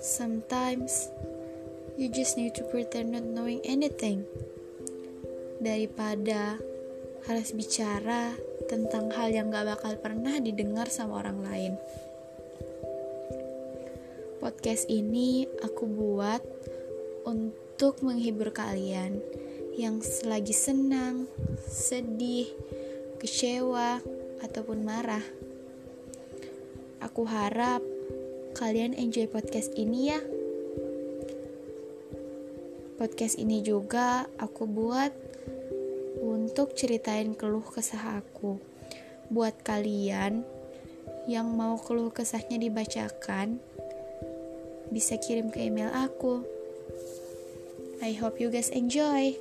Sometimes you just need to pretend not knowing anything daripada harus bicara tentang hal yang gak bakal pernah didengar sama orang lain. Podcast ini aku buat untuk menghibur kalian yang selagi senang, sedih, kecewa, ataupun marah. Aku harap kalian enjoy podcast ini ya. Podcast ini juga aku buat untuk ceritain keluh kesah aku. Buat kalian yang mau keluh kesahnya dibacakan, bisa kirim ke email aku. I hope you guys enjoy.